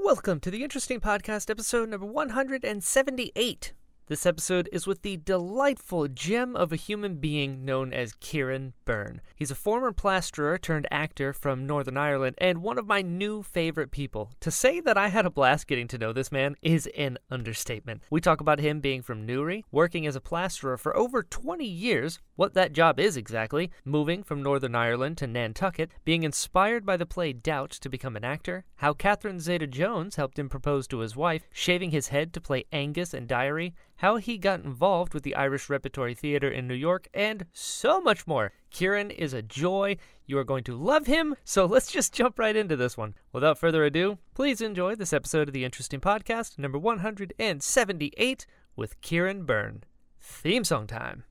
Welcome to the Interesting Podcast, episode number 178. This episode is with the delightful gem of a human being known as Ciaran Byrne. He's a former plasterer turned actor from Northern Ireland and one of my new favorite people. To say that I had a blast getting to know this man is an understatement. We talk about him being from Newry, working as a plasterer for over 20 years, what that job is exactly, moving from Northern Ireland to Nantucket, being inspired by the play Doubt to become an actor, how Catherine Zeta Jones helped him propose to his wife, shaving his head to play Angus in Diary, how he got involved with the Irish Repertory Theatre in New York, and so much more. Ciaran is a joy. You are going to love him, so let's just jump right into this one. Without further ado, please enjoy this episode of the Interesting Podcast, number 178, with Ciaran Byrne. Theme song time.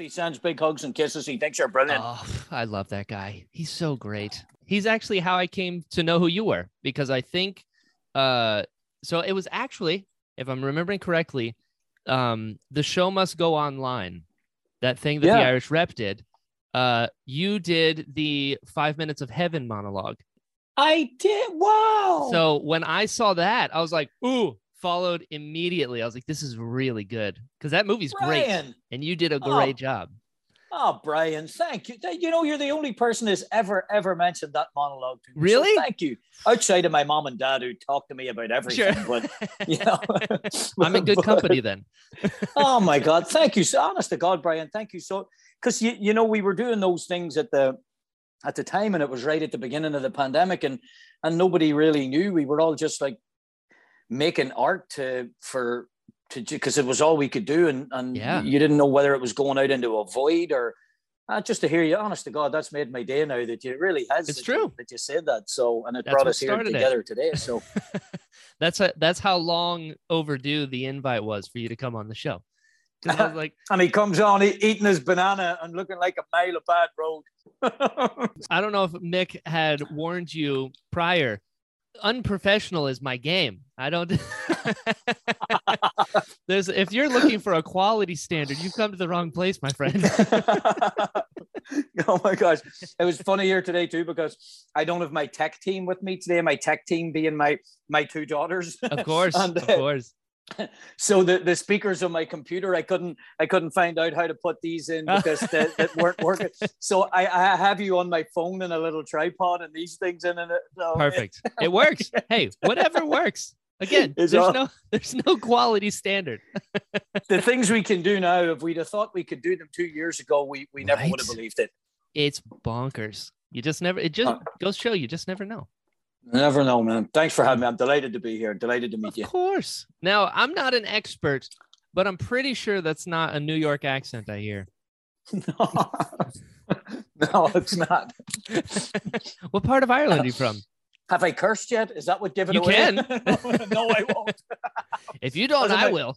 Malanthi sends big hugs and kisses. He thinks you're brilliant. Oh, I love that guy. He's so great. He's actually how I came to know who you were because I think uh so it was actually, if I'm remembering correctly, um the show must go online. That thing that the Irish rep did. Uh you did the 5 minutes of heaven monologue. I did. Wow. So when I saw that, I was like, "Ooh, followed immediately. I was like, this is really good because that movie's great and you did a Oh. great job. Oh, Brian, thank you. You know, you're the only person who's ever, ever mentioned that monologue to me. So Really? thank you. Outside of my mom and dad who talk to me about everything. Sure. But, you know, I'm in good but- company then. oh my God. Thank you. So honest to God, Brian, thank you so because you, you know, we were doing those things at the at the time and it was right at the beginning of the pandemic and and nobody really knew. We were all just like making art to for to because it was all we could do and and Yeah. you didn't know whether it was going out into a void or uh, just to hear you honest to god that's made my day now that you really has It's that true. you, that you said that so and it That's brought us here started it. together today so that's a, that's how long overdue the invite was for you to come on the show. I was like, and he comes on eating his banana and looking like a mile of bad road I don't know if Mick had warned you prior. Unprofessional is my game. I don't. There's if you're looking for a quality standard, you've come to the wrong place, my friend. oh my gosh it was funny here today too because i don't have my tech team with me today my tech team being my my two daughters Of course, And, of course. So the, the speakers on my computer i couldn't i couldn't find out how to put these in because they, they weren't working so I, I have you on my phone and a little tripod and these things in it so Perfect. It works. Hey, whatever works. Again, It's there's all- no there's no quality standard. the things we can do now if we'd have thought we could do them two years ago we, we never would have believed it It's bonkers. You just never. It just Uh, goes show you just never know. Never know man thanks for having me i'm delighted to be here delighted to meet Of you Of course. Now I'm not an expert, but I'm pretty sure that's not a New York accent I hear. no no it's not what part of Ireland are you from? Have I cursed yet? Is that what giving away? You away? can. no, I won't. If you don't, I it- will.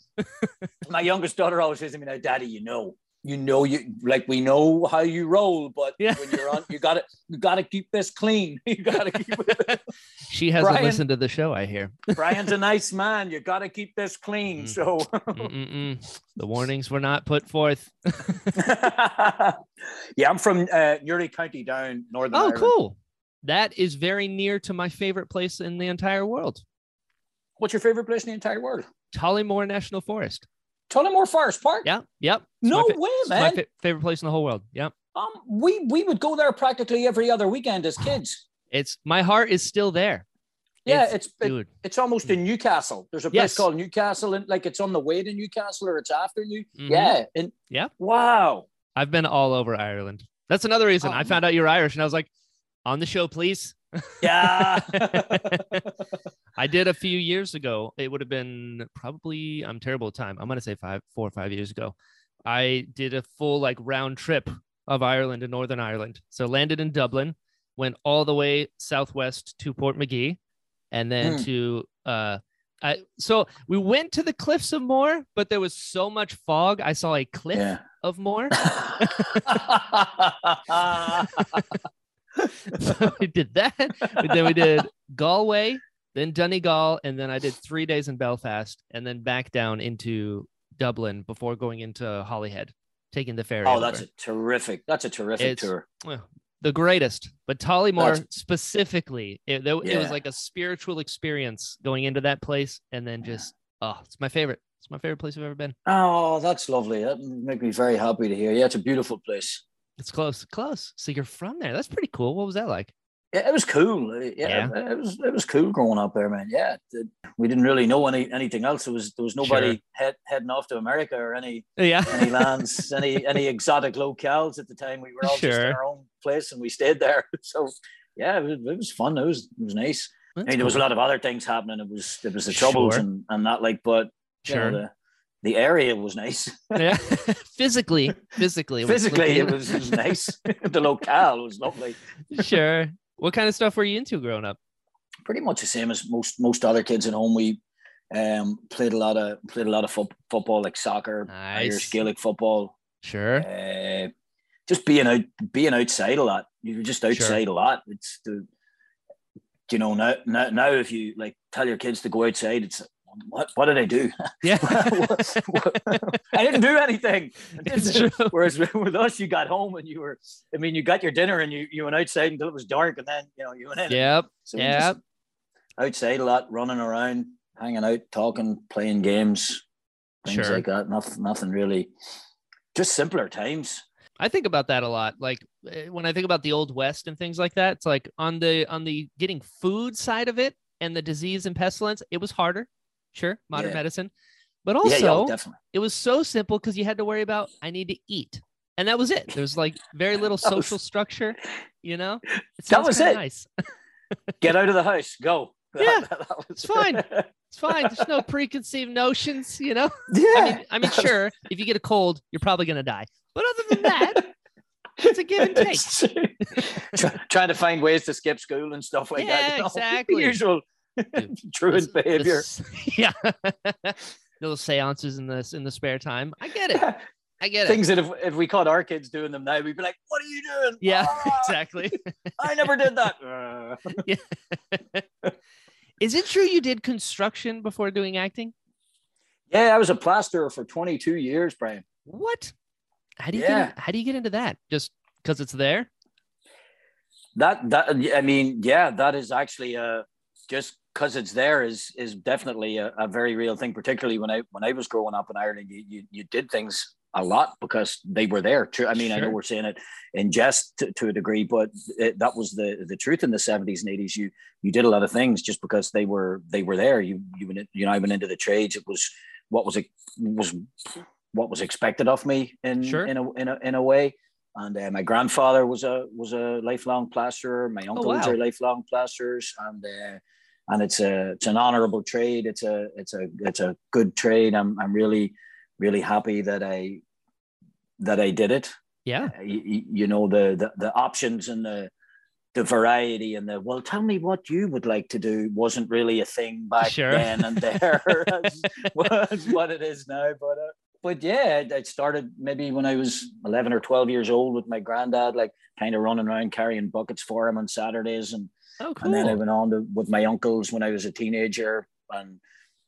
My youngest daughter always says to me now, Daddy, you know, you know, you like we know how you roll, but Yeah. when you're on, you got to, you got to keep this clean. You got to keep it. She hasn't Brian- listened to the show. I hear. Brian's a nice man. You got to keep this clean. Mm. So. The warnings were not put forth. yeah, I'm from uh, Newry County down Northern. Oh, Ireland. cool. That is very near to my favorite place in the entire world, What's your favorite place in the entire world? Tollymore National Forest. Tollymore Forest Park. Yeah. Yep. It's No fa- way, it's my man. fa- favorite place in the whole world. Yep. Um, we we would go there practically every other weekend as kids. It's my heart is still there. Yeah, It's- it's it- It's almost in Newcastle. There's a place Yes. called Newcastle, and like it's on the way to Newcastle or it's after New. Mhm. Yeah, and Yeah. Wow. I've been all over Ireland. That's another reason Oh, I found out you're Irish, and I was like, on the show, please. Yeah. I did a few years ago. It would have been probably I'm terrible at time. I'm gonna say five, four or five years ago. I did a full like round trip of Ireland and Northern Ireland. So landed in Dublin, went all the way southwest to Portmagee, and then Hmm. to uh, I so we went to the cliffs of Moher, but there was so much fog. I saw a cliff Yeah. of Moher. so we did that. But then we did Galway, then Donegal, and then I did three days in Belfast, and then back down into Dublin before going into Holyhead, taking the ferry. oh, over. that's a terrific. That's a terrific It's- tour. the greatest. But Tollymore That's- specifically, it, there- it was like a spiritual experience going into that place, and then just oh, it's my favorite. It's my favorite place I've ever been. Oh, that's lovely. That make me very happy to hear. Yeah, it's a beautiful place. It's close, close. So you're from there. That's pretty cool. What was that like? Yeah, it was cool. Uh, Yeah, it was it was cool growing up there, man. Yeah, it- we didn't really know any anything else. There was there was nobody Sure. head, heading off to America or any Yeah. any lands, any any exotic locales at the time. We were all just in our own place and we stayed there. So yeah, it was, it was fun. It was it was nice. I That's mean, there was a lot of other things happening. It was it was the troubles Sure. and, and that like, but you know, Sure. the the area was nice. yeah. physically, physically, Physically, it was, it was nice. the locale was lovely. sure. What kind of stuff were you into growing up? pretty much the same as most most other kids at home. We um, played a lot of played a lot of fo- football, like soccer, Irish Nice. Gaelic football. Sure. Uh, just being out, being outside a lot. You're just outside a lot. It's the, you know, now, now, now if you like tell your kids to go outside, it's what what did I do? Yeah. What- what- I didn't do anything. Didn't- true. Whereas with us, you got home and you were, I mean, you got your dinner and you, you went outside until it was dark and then, you know, you went in. Yep. So Yep. outside a lot, running around, hanging out, talking, playing games, things Sure. like that. Nothing, nothing really. Just simpler times. I think about that a lot. Like eh, when I think about the old west and things like that, it's like on the on the getting food side of it and the disease and pestilence, it was harder. Sure, modern Yeah. medicine. But also, yeah, it was so simple because you had to worry about I need to eat. And that was it. There was like very little That was- social structure, you know? It That was it. Nice. Get out of the house, go. Yeah, That was- it's fine. It's fine. There's no preconceived notions, you know? yeah. I mean, I mean, sure, if you get a cold, you're probably gonna die. But other than that, it's a give and take. Try- trying to find ways to skip school and stuff like that. Yeah, you know? exactly. Usual Dude, truant behavior. this- yeah. Little seances in this in the spare time. I get it. I get it. Things that if, if we caught our kids doing them now, we'd be like, "What are you doing?" Yeah, "Ah, exactly. I never did that. Uh, Is it true you did construction before doing acting? yeah, I was a plasterer for 22 years, Brian. What? How do you Yeah. get in- how do you get into that? Just because it's there? That that I mean, yeah, that is actually uh just because it's there is is definitely a, a very real thing. Particularly when I when I was growing up in Ireland, you you, you did things a lot because they were there. True. I mean, I know we're saying it in jest to, to a degree, but it, that was the the truth in the seventies and eighties. You you did a lot of things just because they were they were there. You you went you know I went into the trades. It was what was it was what was expected of me in Sure. in a in a in a way. And uh, my grandfather was a was a lifelong plasterer. My uncles wow. are lifelong plasterers, and uh, and it's a it's an honorable trade. It's a it's a it's a good trade. I'm I'm really really happy that I that I did it. Yeah. Uh, you, you know the, the the options and the the variety and the well tell me what you would like to do wasn't really a thing back Sure. then and there as, was what it is now but uh, but yeah I- I started maybe when I was 11 or 12 years old with my granddad like kind of running around carrying buckets for him on Saturdays and Oh, cool. and then I went on to with my uncles when I was a teenager, and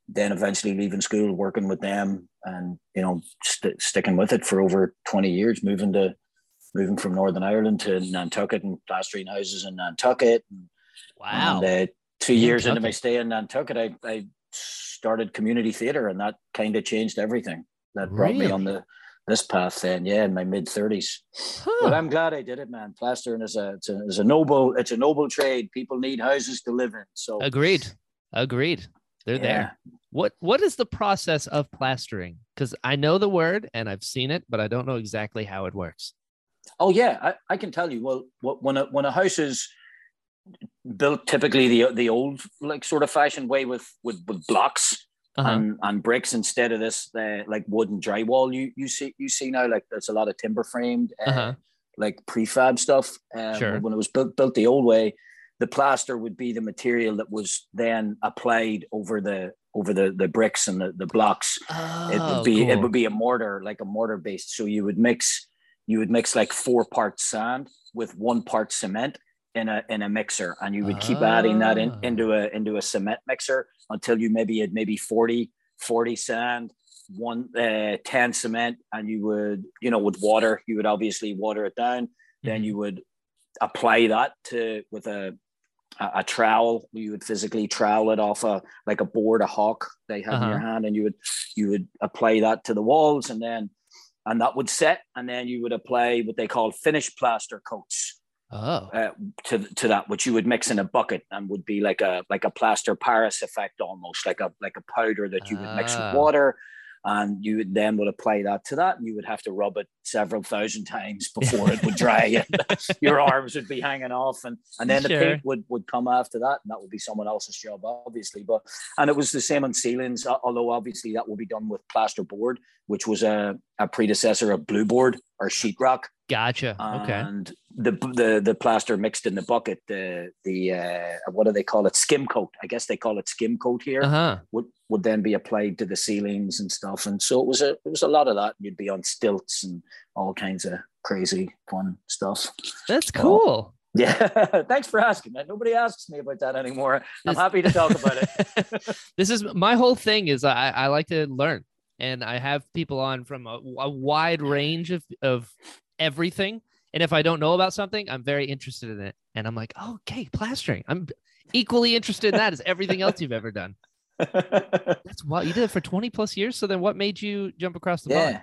then eventually leaving school, working with them, and you know, st- sticking with it for over twenty years. Moving to moving from Northern Ireland to Nantucket and plastering houses in Nantucket. And, wow. And, uh, two years into my stay in Nantucket, I, I started community theatre, and that kind of changed everything. That brought me on the this path. Then, yeah, in my mid thirties. Huh. But I'm glad I did it, man. Plastering is a it's, a it's a noble it's a noble trade. People need houses to live in. So Agreed. Agreed. They're yeah. there. What what is the process of plastering? Because I know the word and I've seen it, but I don't know exactly how it works. Oh yeah, I, I can tell you. Well, wh- when a when a house is built, typically the the old like sort of fashioned way with with, with blocks Uh-huh. and, and bricks instead of this uh, like wood and drywall you you see you see now like there's a lot of timber framed uh, Uh-huh. like prefab stuff. Um, Sure. When it was built built the old way, the plaster would be the material that was then applied over the over the the bricks and the, the blocks. it Oh, would be it would be a mortar, like a mortar based. So you would mix you would mix like four parts sand with one part cement in a in a mixer, and you would keep adding that in, Ah. into a into a cement mixer until you maybe had maybe 40, 40 sand, one uh, 10 cement, and you would, you know, with water, you would obviously water it down. Then Mhm. you would apply that to with a a, a trowel. You would physically trowel it off a like a board, a hawk they had in your Uh-huh. hand, and you would you would apply that to the walls, and then and that would set, and then you would apply what they call finished plaster coats Oh. uh, to to that, which you would mix in a bucket and would be like a like a plaster Paris effect almost, like a like a powder that you would mix Ah. with water, and you would then would apply that to that, and you would have to rub it several thousand times before it would dry, and your arms would be hanging off, and and then the paint would would come after that, and that would be someone else's job, obviously. But and it was the same on ceilings, although obviously that will be done with plaster board, which was a, a predecessor of blue board or sheetrock. Gotcha. Okay. and the the the plaster mixed in the bucket the the uh, what do they call it? Skim coat. I guess they call it skim coat here. Uh huh. would would then be applied to the ceilings and stuff. And so it was a it was a lot of that. You'd be on stilts and all kinds of crazy fun stuff. That's cool. yeah. Thanks for asking that nobody asks me about that anymore. I'm happy to talk about it. This is my whole thing is I, I like to learn and I have people on from a, a wide range of, of everything. And if I don't know about something, I'm very interested in it. And I'm like, oh, okay, plastering. I'm equally interested in that as everything else you've ever done. That's what you did it for 20 plus years. So then what made you jump across the yeah pond?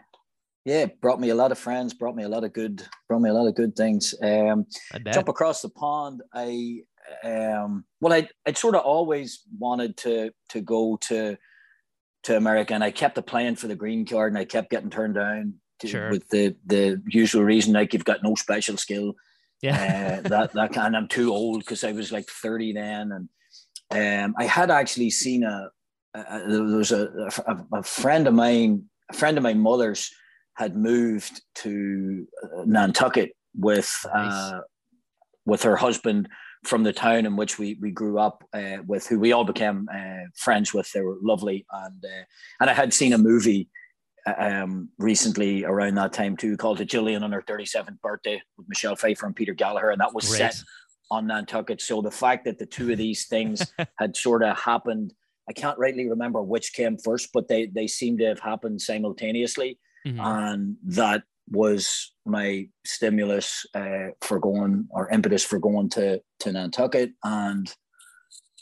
yeah brought me a lot of friends brought me a lot of good brought me a lot of good things um jump across the pond i um well i i'd sort of always wanted to to go to to america and i kept applying for the green card and i kept getting turned down to, Sure. with the the usual reason like you've got no special skill Yeah. uh, that that kind i'm too old because i was like 30 then and um i had actually seen a, a there was a, a a friend of mine a friend of my mother's had moved to uh, nantucket with Nice. uh with her husband from the town in which we we grew up uh, with who we all became uh, friends with. They were lovely. And uh, and i had seen a movie um, recently around that time too called the Gillian on her 37th birthday with Michelle Pfeiffer and Peter Gallagher. And that was Great. set on Nantucket. So the fact that the two of these things had sort of happened I can't rightly remember which came first but they they seem to have happened simultaneously. Mhm. and that was my stimulus uh, for going or impetus for going to to Nantucket and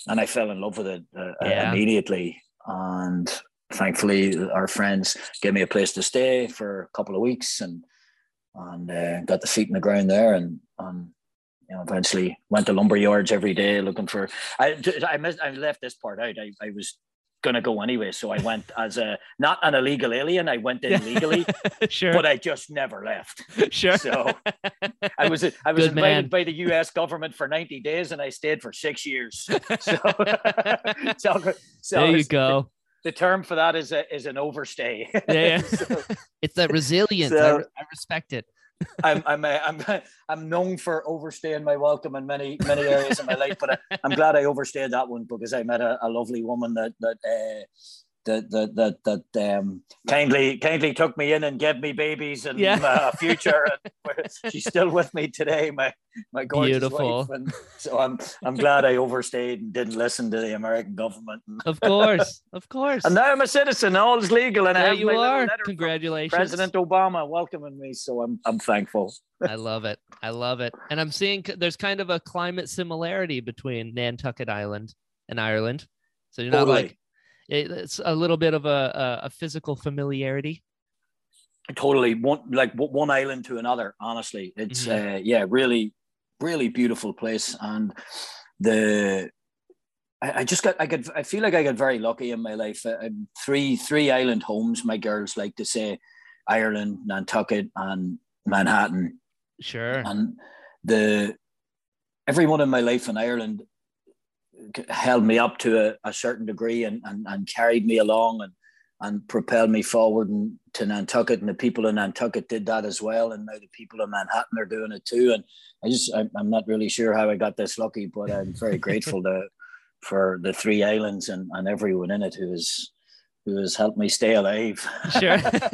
and I fell in love with it uh, Yeah. immediately and thankfully our friends gave me a place to stay for a couple of weeks and and uh, got the feet in the ground there and and you know eventually went to lumber yards every day looking for I I missed I left this part out I, I was gonna go anyway so I went as a not an illegal alien I went in legally sure. but I just never left sure. so I was I was Good man. invited by the U.S. government for ninety days, and I stayed for six years. So, so, so there you go. The term for that is a, is an overstay. Yeah, yeah. So It's that resilience. I, re- I respect it. I'm I'm uh, I'm I'm known for overstaying my welcome in many many areas of my life, but I, I'm glad I overstayed that one because I met a, a lovely woman that that. Uh, that that that that um, kindly kindly took me in and gave me babies and Yeah. uh, a future. And she's still with me today, my my gorgeous Beautiful. wife. And so I'm I'm glad I overstayed and didn't listen to the American government. Of course. Of course. And now I'm a citizen. All is legal, and I there have you are. Congratulations. President Obama welcoming me. So I'm I'm thankful. I love it. I love it. And I'm seeing there's kind of a climate similarity between Nantucket Island and Ireland. So you're not Totally. like it's a little bit of a, a, a physical familiarity. totally. One like one island to another honestly. It's uh yeah really really beautiful place. And the I, I just got I could I feel like I got very lucky in my life. Um, three three island homes my girls like to say Ireland Nantucket and Manhattan. Sure. and the everyone in my life in Ireland held me up to a, a certain degree and, and and carried me along and and propelled me forward and, to Nantucket. And the people in Nantucket did that as well. And now the people in Manhattan are doing it too. And I just, I'm, I'm not really sure how I got this lucky, but I'm very grateful to, for the three islands and, and everyone in it who is who has helped me stay alive. Sure. to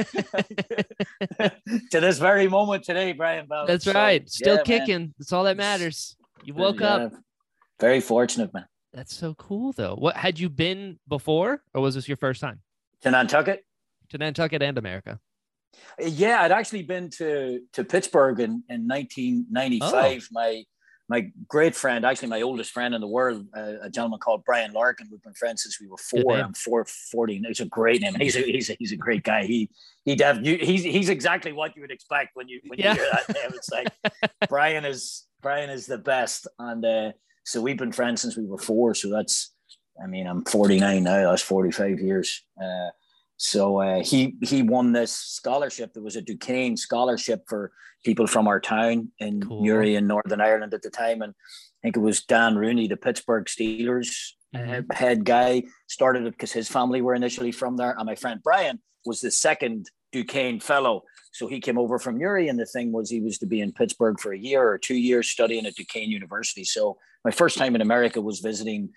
this very moment today, Brian Bell. That's so, right. Still yeah, kicking. Man. That's all that matters. You woke yeah, up. Very fortunate, man. That's so cool though. What had you been before or was this your first time? To Nantucket? To Nantucket and America. Yeah, I'd actually been to to Pittsburgh in, in 1995. Oh. My my great friend, actually my oldest friend in the world, uh, a gentleman called Brian Larkin. We've been friends since we were four. I'm four forty. It's a great name. He's a, he's a, he's a great guy. He he def, you, he's he's exactly what you would expect when you when yeah. you hear that name. It's like Brian is Brian is the best, and uh, so we've been friends since we were four. So that's I mean I'm 49 now. That's 45 years. Uh, so uh, he he won this scholarship. There was a Duquesne scholarship for people from our town in cool. Newry in Northern Ireland at the time, and I think it was Dan Rooney, the Pittsburgh Steelers uh, mm-hmm. head guy, started it because his family were initially from there, and my friend Brian was the second Duquesne fellow. So he came over from Newry, and the thing was he was to be in Pittsburgh for a year or two years studying at Duquesne University. So my first time in America was visiting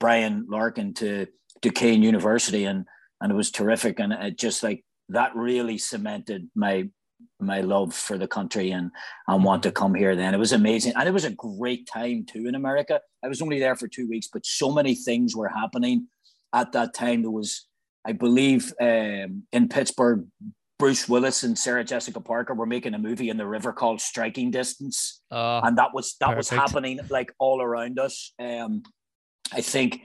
Brian Larkin to Duquesne University, and and it was terrific. And it just like that really cemented my my love for the country and and want to come here then it was amazing and it was a great time too in america i was only there for two weeks but so many things were happening at that time there was i believe um, in pittsburgh bruce willis and sarah jessica parker were making a movie in the river called striking distance uh, and that was that perfect. was happening like all around us um, i think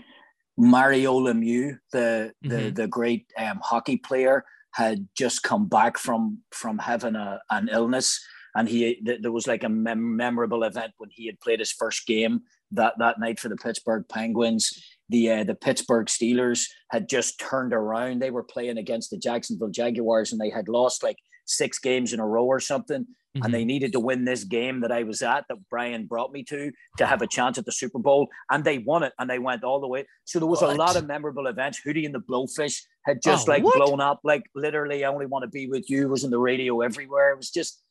Mario Lemieux, the the, mm-hmm. the great um, hockey player, had just come back from from having a, an illness, and he th- there was like a mem- memorable event when he had played his first game that that night for the Pittsburgh Penguins. The uh, the Pittsburgh Steelers had just turned around. They were playing against the Jacksonville Jaguars, and they had lost like six games in a row or something. Mm-hmm. And they needed to win this game that I was at, that Brian brought me to, to have a chance at the Super Bowl. And they won it and they went all the way. So there was what? a lot of memorable events. Hootie and the Blowfish had just oh, like what? blown up. Like literally, I only want to be with you was in the radio everywhere. It was just,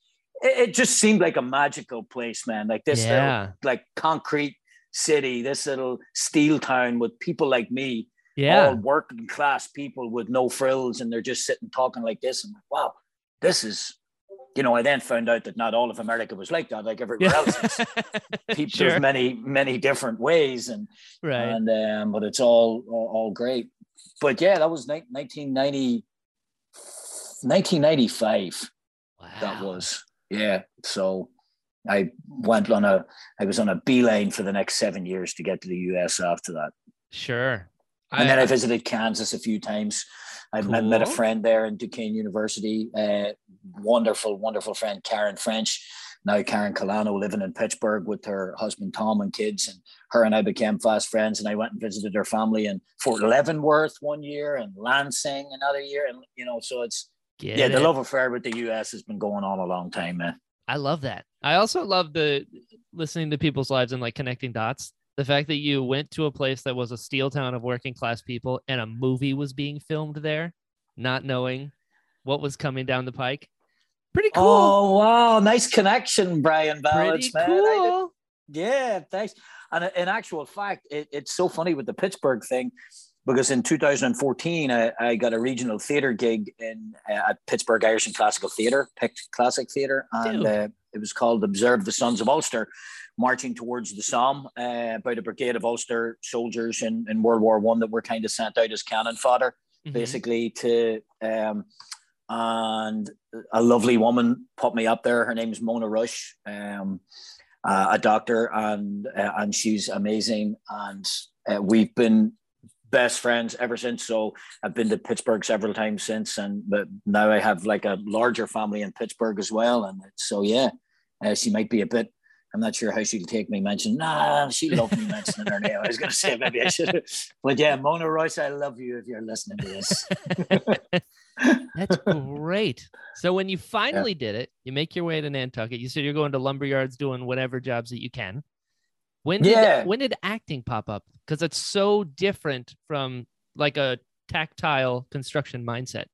it, just seemed like a magical place, man. Like this, yeah. little, like concrete city, this little steel town with people like me. Yeah. All working class people with no frills. And they're just sitting talking like this. And like, wow, this is you know, I then found out that not all of America was like that, like everywhere else. People, sure. There's many, many different ways, and right, and um, but it's all, all, all great. But yeah, that was 1990, 1995. Wow. That was yeah. So I went on a, I was on a beeline for the next seven years to get to the US after that. Sure. And I, then I visited Kansas a few times. I cool. met a friend there in Duquesne University. Uh, wonderful, wonderful friend, Karen French. Now Karen Colano living in Pittsburgh with her husband Tom and kids, and her and I became fast friends. And I went and visited her family in Fort Leavenworth one year and Lansing another year, and you know, so it's Get yeah, it. the love affair with the U.S. has been going on a long time, man. I love that. I also love the listening to people's lives and like connecting dots the fact that you went to a place that was a steel town of working class people and a movie was being filmed there, not knowing what was coming down the pike. Pretty cool. Oh wow, nice connection, Brian Ballance, man. Cool. Yeah, thanks. And in actual fact, it, it's so funny with the Pittsburgh thing because in 2014 I, I got a regional theater gig in uh, at Pittsburgh Irish and Classical Theater, PICT Classic Theater, and uh, it was called Observe the Sons of Ulster marching towards the Somme uh, by the brigade of Ulster soldiers in, in World War One that were kind of sent out as cannon fodder, mm-hmm. basically to. Um, and a lovely woman put me up there. Her name is Mona Rush, um, uh, a doctor, and uh, and she's amazing. And uh, we've been best friends ever since. So I've been to Pittsburgh several times since, and but now I have like a larger family in Pittsburgh as well. And so yeah, uh, she might be a bit I'm not sure how she'll take me mentioning. Nah, she loved me mentioning her name. I was going to say maybe I should, but yeah, Mona Royce, I love you if you're listening to this. That's great. So when you finally yeah. did it, you make your way to Nantucket. You said you're going to lumber yards doing whatever jobs that you can. When did yeah. when did acting pop up? Because it's so different from like a tactile construction mindset?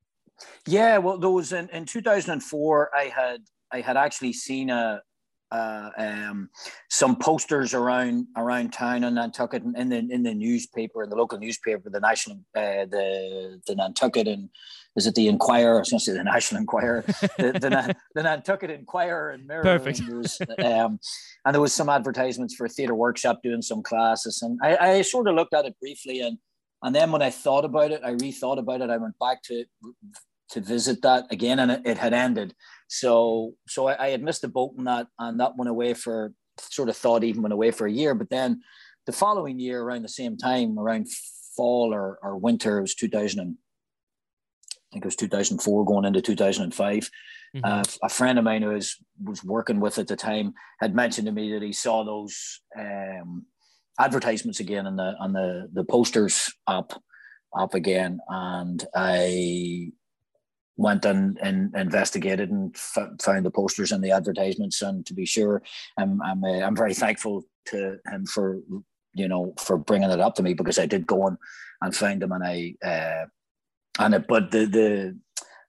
Yeah, well, there was in, in 2004. I had I had actually seen a uh, um, some posters around around town in Nantucket in the in the newspaper in the local newspaper, the national uh, the the Nantucket and is it the Inquirer? I was going to say the National Enquirer, the, the, the Nantucket Inquirer and Mirror. Perfect. And there, was, um, and there was some advertisements for a theatre workshop doing some classes, and I, I sort of looked at it briefly, and and then when I thought about it, I rethought about it. I went back to to visit that again, and it, it had ended. So so I, I, had missed the boat on that, and that went away for sort of thought even went away for a year. But then the following year, around the same time, around fall or, or winter, it was 2000. Think it was 2004 going into 2005. Mm-hmm. Uh, a friend of mine who was was working with at the time had mentioned to me that he saw those um, advertisements again on the on the the posters up up again, and I went and, and investigated and f- found the posters and the advertisements. And to be sure, I'm I'm, uh, I'm very thankful to him for you know for bringing it up to me because I did go on and find them and I uh, and it, but the the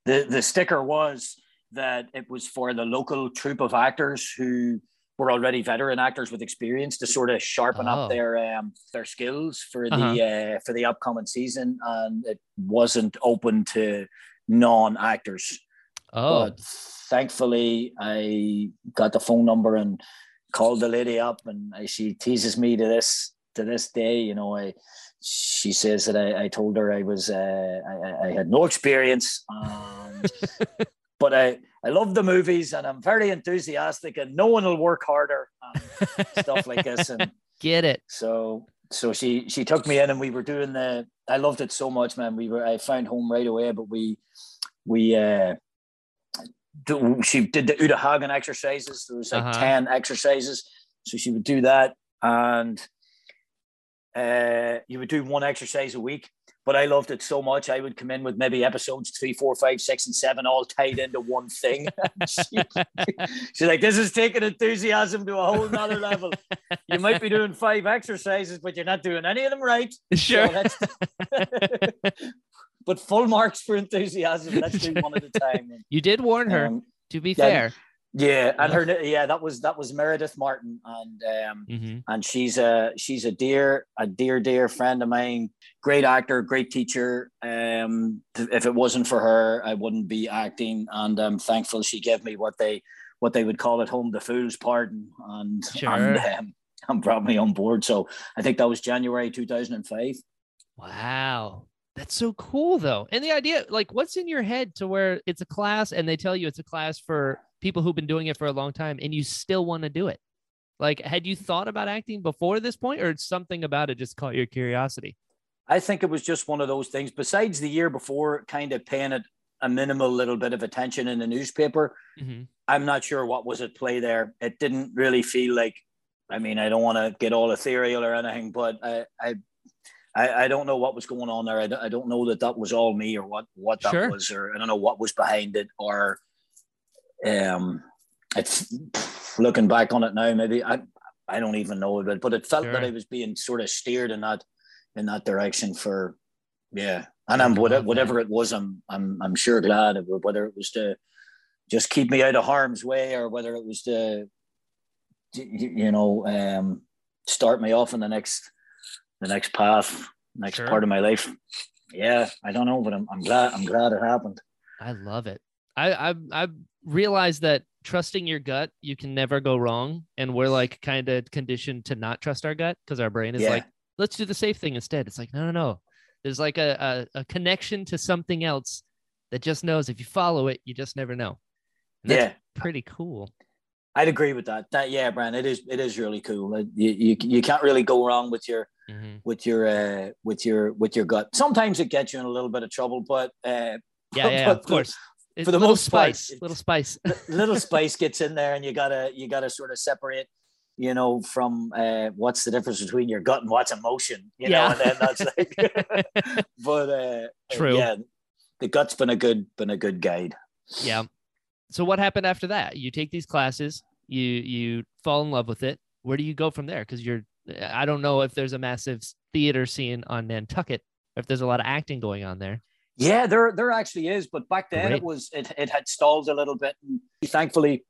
the the sticker was that it was for the local troupe of actors who were already veteran actors with experience to sort of sharpen oh. up their um, their skills for uh-huh. the uh, for the upcoming season, and it wasn't open to non actors. Oh. But thankfully, I got the phone number and called the lady up, and she teases me to this to this day. You know, I she says that I, I told her I was uh, I, I had no experience, and, but I I love the movies and I'm very enthusiastic, and no one will work harder, stuff like this, and get it. So so she she took me in and we were doing the I loved it so much, man. We were I found home right away, but we we uh do, she did the Uta Hagen exercises. There was like uh-huh. 10 exercises. So she would do that and uh you would do one exercise a week but I loved it so much. I would come in with maybe episodes three, four, five, six, and seven all tied into one thing. she, she's like, this is taking enthusiasm to a whole nother level. You might be doing five exercises, but you're not doing any of them right. Sure. So but full marks for enthusiasm. Let's do one at a time. You did warn her. Um, to be fair. Yeah, and her yeah, that was that was Meredith Martin, and um, mm-hmm. and she's a she's a dear a dear dear friend of mine, great actor, great teacher. Um, if it wasn't for her, I wouldn't be acting, and I'm thankful she gave me what they what they would call at home the fool's pardon, and sure. and um, and brought me on board. So I think that was January 2005. Wow. That's so cool though. And the idea, like, what's in your head to where it's a class and they tell you it's a class for people who've been doing it for a long time and you still want to do it? Like, had you thought about acting before this point or something about it just caught your curiosity? I think it was just one of those things. Besides the year before, kind of paying it a minimal little bit of attention in the newspaper, mm-hmm. I'm not sure what was at play there. It didn't really feel like, I mean, I don't want to get all ethereal or anything, but I, I I, I don't know what was going on there. I, I don't know that that was all me or what what that sure. was, or I don't know what was behind it, or um, it's looking back on it now. Maybe I I don't even know it, but it felt sure. that I was being sort of steered in that in that direction for yeah. And I'm whatever, whatever it was, I'm I'm I'm sure glad whether it was to just keep me out of harm's way or whether it was to you know um, start me off in the next the next path, next sure. part of my life. Yeah, I don't know, but I'm, I'm glad I'm glad it happened. I love it. I I I realized that trusting your gut, you can never go wrong, and we're like kind of conditioned to not trust our gut because our brain is yeah. like, let's do the safe thing instead. It's like no no no. There's like a, a, a connection to something else that just knows if you follow it, you just never know. yeah, pretty cool. I'd agree with that. That yeah, Brian, it is it is really cool. You you, you can't really go wrong with your mm-hmm. with your uh, with your with your gut. Sometimes it gets you in a little bit of trouble, but uh, yeah, yeah, of course. For, for the most spice, part, little spice, little spice gets in there, and you gotta you gotta sort of separate you know, from uh, what's the difference between your gut and what's emotion, you yeah. know, and then that's like, but uh, true, yeah, the gut's been a good been a good guide. Yeah. So what happened after that? You take these classes, you you fall in love with it. Where do you go from there? Because you're I don't know if there's a massive theater scene on Nantucket if there's a lot of acting going on there. Yeah, there there actually is, but back then Great. it was it, it had stalled a little bit. And thankfully,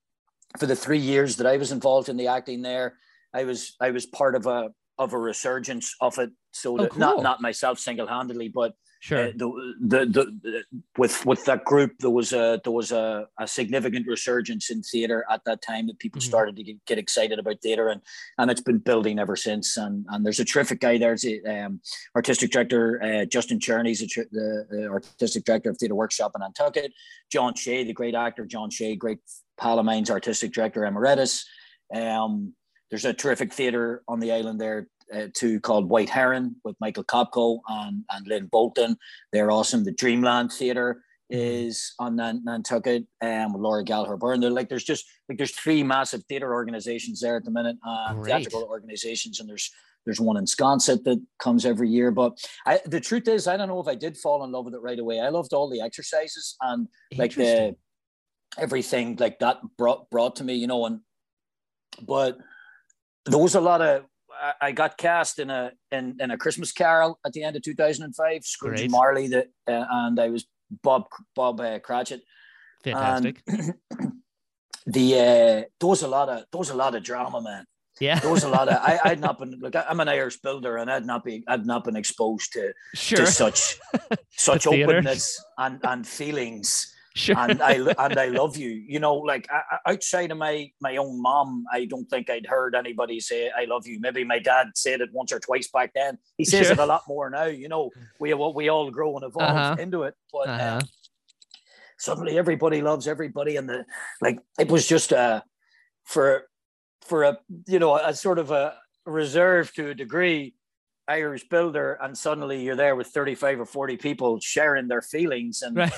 for the three years that I was involved in the acting there, I was I was part of a of a resurgence of it. So Oh, that, not not myself single handedly, but Sure. uh, the, the, the with with that group there was a there was a, a significant resurgence in theater at that time that people Mhm. started to get, get excited about theater and and it's been building ever since and and there's a terrific guy there's um, artistic director uh, Justin Cherney's a, the, the artistic director of Theater Workshop in Nantucket John Shea the great actor John Shea great pal of mine's artistic director emeritus um, there's a terrific theater on the island there uh, too called White Heron with Michael Kopko and, and Lynn Bolton. They're awesome. The Dreamland Theater is on Nan- Nantucket um, with Laura Gallagher Byrne. They're like there's just like there's three massive theater organizations there at the minute, uh, Great. theatrical organizations, and there's there's one in Sconset that comes every year. But I, the truth is, I don't know if I did fall in love with it right away. I loved all the exercises and like the everything like that brought brought to me, you know, and but there was a lot of I- got cast in a in, in a Christmas Carol at the end of 2005, Scrooge Great. Marley, that uh, and I was Bob Bob uh, Cratchit. Fantastic. The uh, there was a lot of there was a lot of drama, man. yeah. There was a lot of I, I'd not been like I'm an Irish builder, and I'd not be I'd not been exposed to Sure. to such such The openness and and feelings Sure. and I and I love you. You know, like I, outside of my my own mom, I don't think I'd heard anybody say I love you. Maybe my dad said it once or twice back then. He says Sure. it a lot more now. You know, we we all grow and evolve Uh-huh. into it, but Uh-huh. um, suddenly everybody loves everybody, and the like. It was just uh for for a you know a sort of a reserve to a degree. Irish builder, and suddenly you're there with 35 or 40 people sharing their feelings, and right.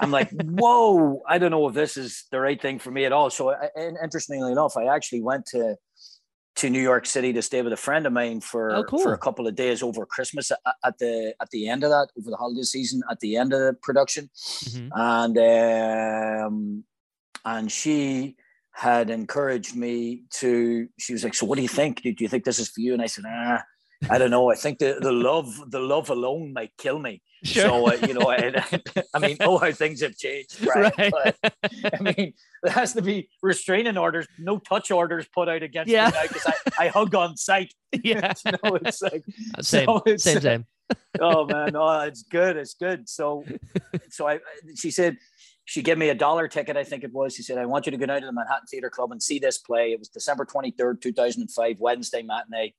I'm like, whoa, I don't know if this is the right thing for me at all. So, I- and interestingly enough, I actually went to to New York City to stay with a friend of mine for Oh, cool. for a couple of days over Christmas at, the at the end of that over the holiday season at the end of the production, Mhm. and um, and she had encouraged me to. She was like, "So, what do you think? Do, do you think this is for you?" And I said, "Ah." I don't know. I think the, the love, the love alone might kill me. Sure. So uh, you know, I, I mean, oh how things have changed, right? Right. But I mean, there has to be restraining orders, no touch orders put out against Yeah. me now because I, I hug on sight. yeah. you know, it's like Same. so it's- Same. Same. oh man, oh it's good, it's good. So, so I, she said she gave me a dollar ticket, I think it was. She said, I want you to go down to the Manhattan Theatre Club and see this play. It was December twenty third, two thousand and five, Wednesday matinee.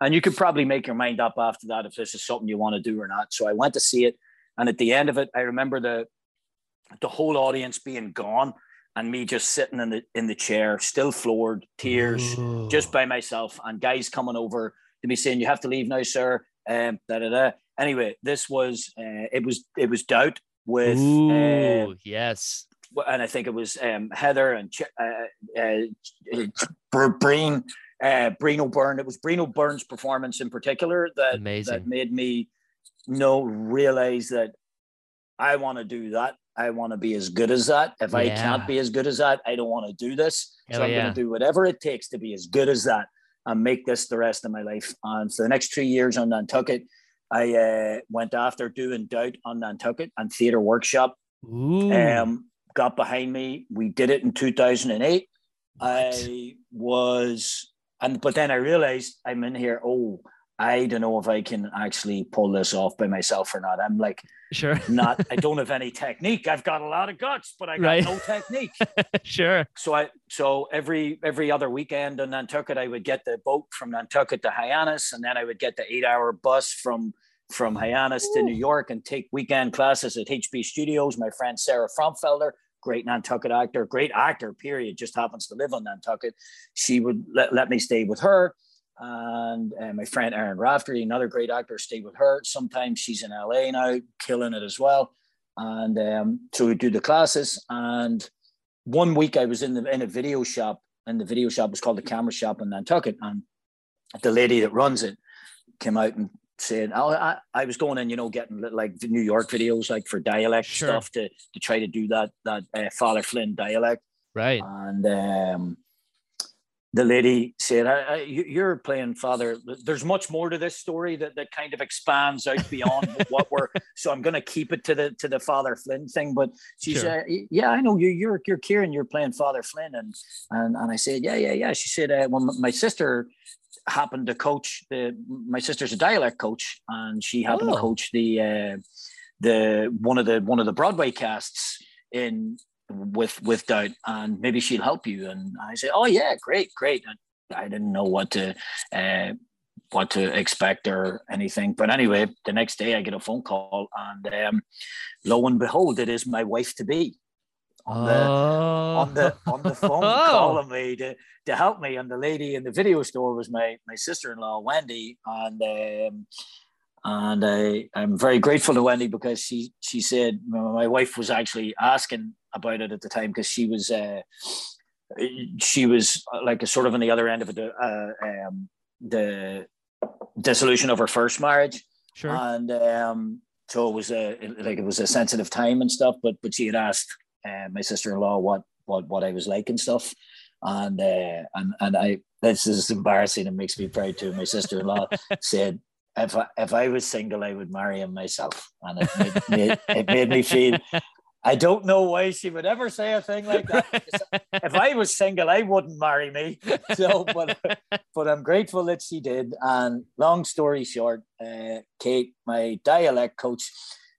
And you could probably make your mind up after that if this is something you want to do or not. So I went to see it, and at the end of it, I remember the the whole audience being gone and me just sitting in the in the chair, still floored, tears, Ooh. just by myself, and guys coming over to me saying, "You have to leave now, sir." Um, da da da. Anyway, this was uh, it was it was doubt with. Uh, Ooh, yes. and I think it was um, Heather and Ch- uh, uh, Br- Breen, uh, Brían O'Byrne. It was Brían O'Byrne's performance in particular that Amazing. that made me know realize that I want to do that. I want to be as good as that. If I can't be as good as that, I don't want to do this. so Hell I'm yeah. going to do whatever it takes to be as good as that and make this the rest of my life. And for the next three years on Nantucket, I uh, went after doing Doubt on Nantucket and Theatre Workshop Ooh. um, got behind me. We did it in 2008. I was, and but then I realized I'm in here. Oh, I don't know if I can actually pull this off by myself or not. I'm like, sure. not. I don't have any technique. I've got a lot of guts, but I got Right. no technique. sure. So I, so every every other weekend in Nantucket, I would get the boat from Nantucket to Hyannis, and then I would get the eight-hour bus from from Hyannis to New York and take weekend classes at HB Studios. My friend Sarah Fromfelder, great Nantucket actor, great actor, period, just happens to live on Nantucket. She would let, let me stay with her. And uh, my friend Aaron Raftery, another great actor, stayed with her. Sometimes she's in LA now, killing it as well. And um, so we do the classes. And one week I was in the in a video shop, and the video shop was called the Camera Shop in Nantucket, and the lady that runs it came out and said, oh, I, I was going in, you know, getting like the New York videos, like for dialect Sure. stuff to to try to do that that uh, Father Flynn dialect, Right. and um, the lady said, I, I, "You're playing father." There's much more to this story that, that kind of expands out beyond what we're. So I'm going to keep it to the to the Father Flynn thing. But she sure. said, "Yeah, I know you. You're you're Ciaran. You're playing Father Flynn." And and and I said, "Yeah, yeah, yeah." She said, uh, "Well, my sister happened to coach the. My sister's a dialect coach, and she happened oh. to coach the uh, the one of the one of the Broadway casts in with with doubt and maybe she'll help you and i said oh yeah great great and i didn't know what to uh, what to expect or anything but anyway the next day i get a phone call and um, lo and behold it is my wife to be on the oh. on the on the phone oh. calling me to, to help me and the lady in the video store was my my sister-in-law wendy and um, and I, I'm very grateful to Wendy because she she said my wife was actually asking about it at the time because she was uh, she was uh, like a sort of on the other end of it, uh, um, the dissolution of her first marriage. Sure. And um, so it was a like it was a sensitive time and stuff. But but she had asked uh, my sister in law what what what I was like and stuff, and uh, and and I this is embarrassing and makes me proud too. My sister in law said if I, if I was single, I would marry him myself, and it made, made, it made me feel. I don't know why she would ever say a thing like that. if I was single, I wouldn't marry me. So, but but I'm grateful that she did. And long story short, uh, Kate, my dialect coach,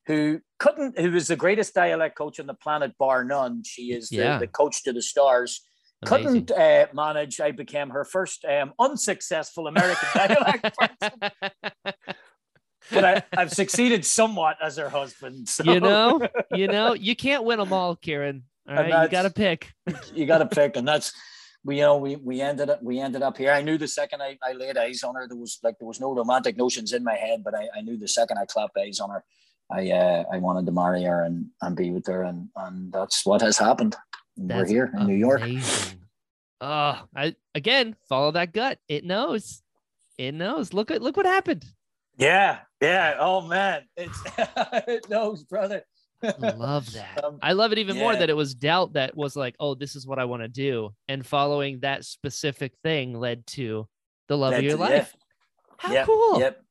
who couldn't, who was the greatest dialect coach on the planet, bar none. She is the, yeah. the coach to the stars Amazing. couldn't uh, manage. I became her first um, unsuccessful American dialect person. but I, have succeeded somewhat as her husband. So. You know, you know, you can't win them all, Ciaran. All right, you got to pick. you got to pick, and that's we, you know, we we ended up we ended up here. I knew the second I, I laid eyes on her, there was like there was no romantic notions in my head, but I, I knew the second I clapped eyes on her, I uh, I wanted to marry her and and be with her, and and that's what has happened. That's We're here in New York. Oh, I again follow that gut. It knows. It knows. Look at look what happened. Yeah, yeah. Oh man, it's it knows, brother. I love that. Um, I love it even yeah. more that it was doubt that was like, oh, this is what I want to do, and following that specific thing led to the love led of your to, life. Yeah. How yeah, cool! Yep.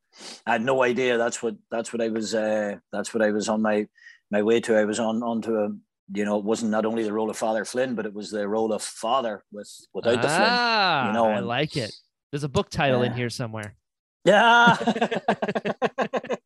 I had no idea. That's what that's what I was. Uh, that's what I was on my my way to. I was on onto a you know, it wasn't not only the role of Father Flynn, but it was the role of father with without ah, the Flynn. You know, I like it. There's a book title in here somewhere. Yeah.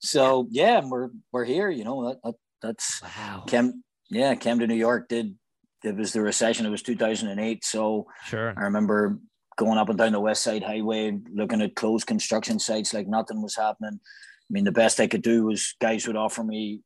so yeah, we're we're here. You know, that, that that's wow. Came, yeah, came to New York. Did it was the recession? It was 2008. So sure, I remember going up and down the West Side Highway, looking at closed construction sites, like nothing was happening. I mean, the best I could do was guys would offer me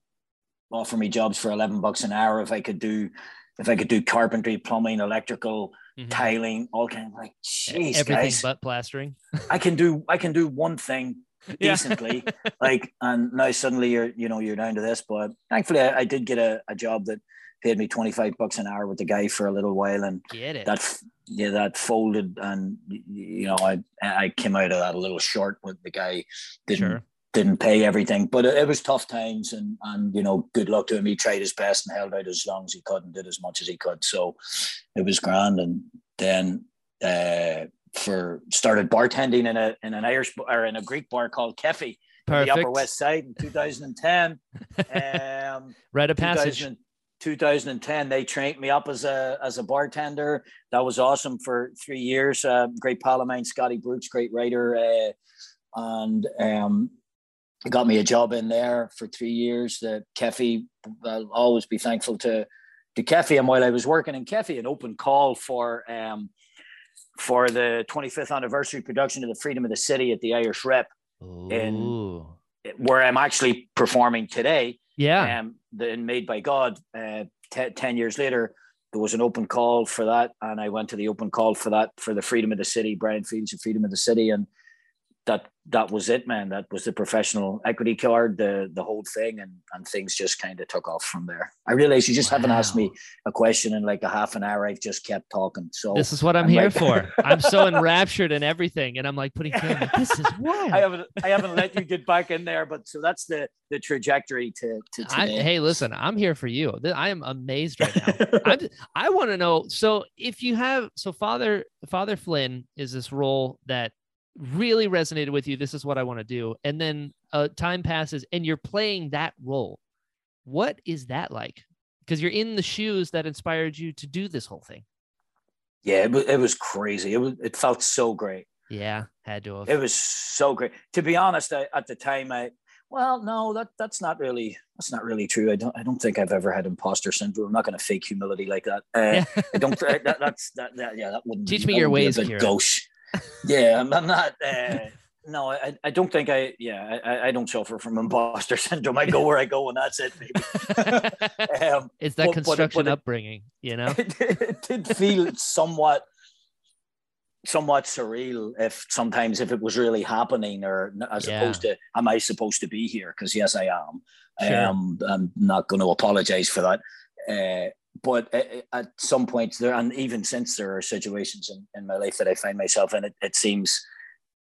offer me jobs for 11 bucks an hour if I could do if I could do carpentry, plumbing, electrical, mm-hmm. tiling, all kind of like jeez, everything guys, but plastering. I can do I can do one thing decently. like and now suddenly you're you know you're down to this. But thankfully I, I, did get a, a job that paid me 25 bucks an hour with the guy for a little while and that yeah that folded and you know I I came out of that a little short with the guy didn't sure didn't pay everything, but it, it, was tough times. And and you know, good luck to him. He tried his best and held out as long as he could and did as much as he could. So it was grand. And then uh, for started bartending in a in an Irish or in a Greek bar called Kefi, the Upper West Side in 2010. um, Read a passage. 2010 they trained me up as a as a bartender that was awesome for three years uh, great pal of mine scotty brooks great writer uh, and um, got me a job in there for three years. The Kefi, I'll always be thankful to to Kefi. And while I was working in Kefi, an open call for um, for the 25th anniversary production of the Freedom of the City at the Irish Rep, Ooh. in where I'm actually performing today. Yeah, um, then Made by God. Uh, t- Ten years later, there was an open call for that, and I went to the open call for that for the Freedom of the City, Brian Friel's, the Freedom of the City, and that that was it, man. That was the professional equity card, the the whole thing, and and things just kind of took off from there. I realize you just wow. haven't asked me a question in like a half an hour. I've just kept talking. So this is what I'm, I'm here like, for. I'm so enraptured in everything, and I'm like putting camera. This is wild. I haven't I haven't let you get back in there, but so that's the the trajectory to to. I, hey, listen, I'm here for you. I am amazed right now. I'm, I want to know. So if you have so Father Father Flynn is this role that really resonated with you this is what i want to do. And then uh, time passes and you're playing that role. What is that like? Because you're in the shoes that inspired you to do this whole thing. Yeah it was, it was crazy. It was it felt so great. Yeah had to have. it was so great. To be honest I, at the time i well no that that's not really that's not really true. I don't i don't think i've ever had imposter syndrome. I'm not going to fake humility like that. Uh, yeah. i don't that, that's that, that yeah that wouldn't teach be, me your ways gauche yeah, I'm, I'm not. Uh, no, I, I don't think I. Yeah, I, I don't suffer from imposter syndrome. I go where I go, and that's it. Um, it's that but, construction but, but upbringing. You know, it, it did feel somewhat somewhat surreal if sometimes if it was really happening or as yeah. opposed to am I supposed to be here? Because yes, I am. Sure. Um, I'm not going to apologize for that. Uh, but at some point there, and even since there are situations in, in my life that I find myself in, it, it seems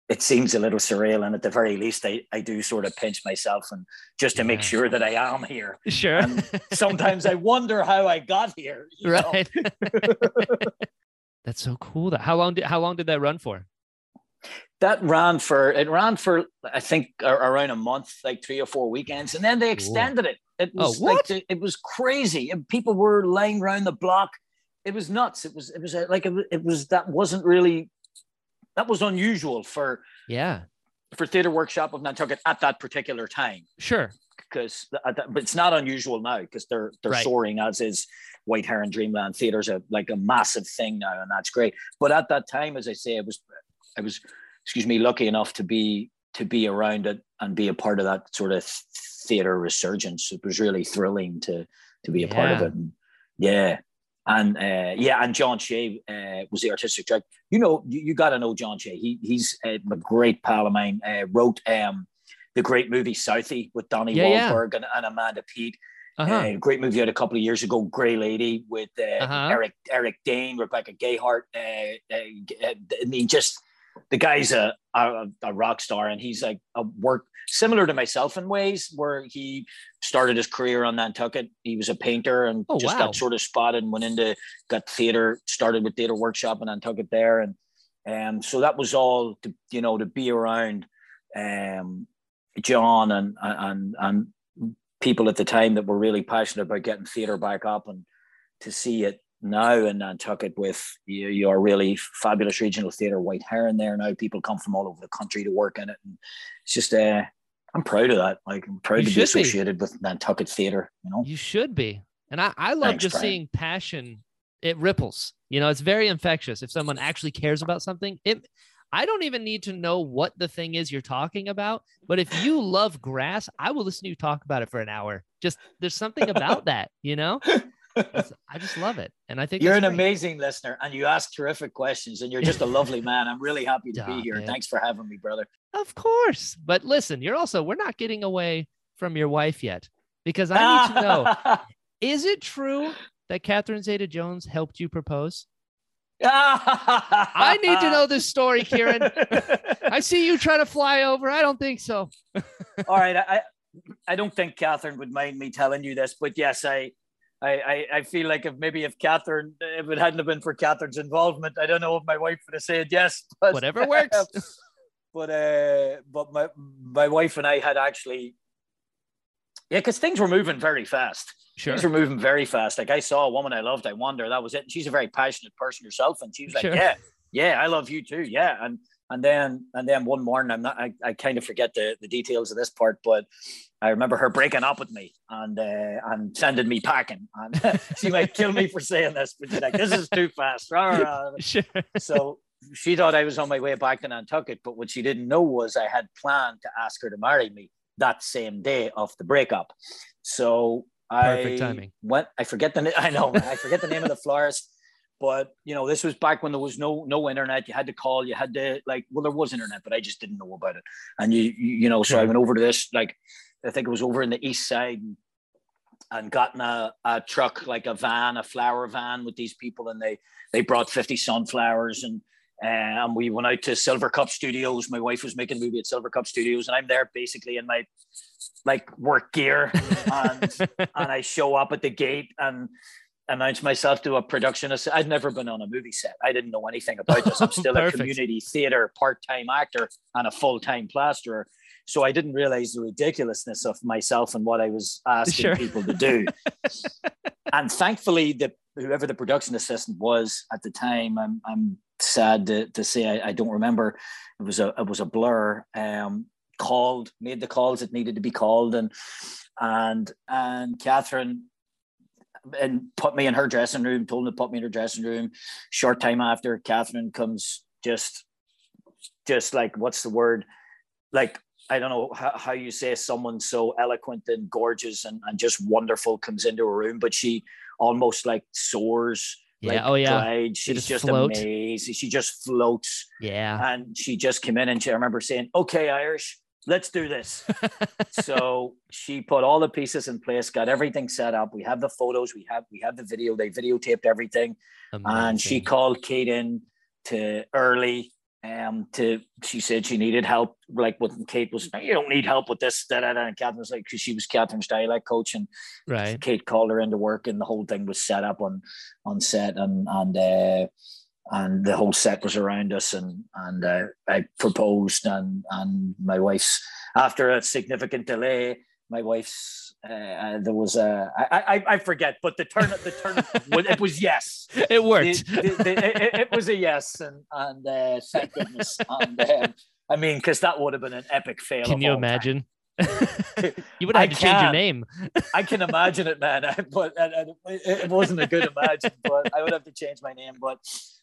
it seems a little surreal. And at the very least, I, I do sort of pinch myself and just to yeah. make sure that I am here. Sure. And sometimes I wonder how I got here. Right. That's so cool. That how long did how long did that run for? that ran for it ran for I think around a month, like three or four weekends, and then they extended it. It oh, was oh, like it was crazy, and people were lying around the block. It was nuts. It was it was uh, like it, it was that wasn't really that was unusual for yeah for theater workshop of Nantucket at that particular time. Sure, because but it's not unusual now because they're they're right. soaring as is White Heron Dreamland Theater's a like a massive thing now, and that's great. But at that time, as I say, it was I was excuse me lucky enough to be to be around it and be a part of that sort of theater resurgence. It was really thrilling to to be a yeah. part of it. And yeah. And uh, yeah, and John Shea uh, was the artistic director. You know, you, you got to know John Shea. He he's a great pal of mine. Uh, wrote um, the great movie Southie with Donnie yeah, Wahlberg yeah. And, and, Amanda Peet. Uh-huh. Uh, great movie out a couple of years ago, Grey Lady with uh, uh-huh. Eric Eric Dane, Rebecca Gayheart. Uh, uh, I mean, just the guy's a, a, a rock star and he's like a work similar to myself in ways where he started his career on Nantucket. He was a painter and oh, just wow. got sort of spotted and went into got theater, started with theater workshop in Nantucket there. And um, so that was all to, you know, to be around um, John and, and, and people at the time that were really passionate about getting theater back up and to see it now in Nantucket with you, your really fabulous regional theatre, White Heron there now. People come from all over the country to work in it. And it's just, uh, I'm proud of that. Like, I'm proud you to be associated be. with Nantucket theatre, you know? You should be. And I, I love Thanks, just Brian. seeing passion. It ripples. You know, it's very infectious. If someone actually cares about something, it, I don't even need to know what the thing is you're talking about. But if you love grass, I will listen to you talk about it for an hour. Just there's something about that, you know? I just love it. And I think you're an great. amazing listener and you ask terrific questions and you're just a lovely man. I'm really happy to be here. Thanks for having me, brother. Of course. But listen, you're also, we're not getting away from your wife yet because I need to know is it true that Catherine Zeta Jones helped you propose? I need to know this story, Ciaran. I see you trying to fly over. I don't think so. All right. I, I don't think Catherine would mind me telling you this, but yes, I I, I, I feel like if maybe if Catherine, if it hadn't have been for Catherine's involvement, I don't know if my wife would have said yes. But, Whatever works. but uh, but my my wife and I had actually, yeah, because things were moving very fast. Sure. Things were moving very fast. Like I saw a woman I loved, I wonder. That was it. And she's a very passionate person herself, and she was like, sure. "Yeah, yeah, I love you too. Yeah." And and then and then one morning, I'm not. I, I kind of forget the the details of this part, but I remember her breaking up with me and uh, and sending me packing. And she might kill me for saying this, but she's like, "This is too fast." sure. So she thought I was on my way back to Nantucket, but what she didn't know was I had planned to ask her to marry me that same day of the breakup. So Perfect I timing. went. I forget the. I know. I forget the name of the florist, but you know, this was back when there was no no internet. You had to call. You had to like. Well, there was internet, but I just didn't know about it. And you you, you know, so yeah. I went over to this like I think it was over in the east side. And, and gotten a, a truck like a van a flower van with these people and they they brought 50 sunflowers and uh, and we went out to Silvercup Studios. My wife was making a movie at Silvercup Studios, and I'm there basically in my like work gear, and and I show up at the gate and announce myself to a production. assistant. I'd never been on a movie set. I didn't know anything about this. I'm still a community theater part-time actor and a full-time plasterer. So I didn't realize the ridiculousness of myself and what I was asking sure. people to do. and thankfully, the whoever the production assistant was at the time, I'm, I'm sad to, to say I, I, don't remember. It was a it was a blur. Um, called, made the calls that needed to be called, and and and Catherine and put me in her dressing room. Told them to put me in her dressing room. Short time after, Catherine comes just just like what's the word like I don't know how, how you say someone so eloquent and gorgeous and, and just wonderful comes into a room, but she almost like soars yeah. Like, oh yeah. Glide. She's just, just amazing. She just floats. Yeah. And she just came in and she, I remember saying, "Okay, Irish, let's do this." so she put all the pieces in place, got everything set up. We have the photos. We have we have the video. They videotaped everything, Amazing. and she called Kate in to early um to she said she needed help like with Kate was you don't need help with this da, da, da. and Catherine was like because she was Catherine's dialect coach and right Kate called her into work and the whole thing was set up on on set and and uh and the whole set was around us and and uh, I proposed and and my wife's after a significant delay my wife's uh, uh, there was a I, I I forget, but the turn the turn it was yes. It worked. The, the, the, it, it, was a yes, and and uh, thank goodness. And um, I mean, because that would have been an epic fail. Can you imagine? you would have to change your name. I can imagine it, man. But it wasn't a good imagine. But I would have to change my name. But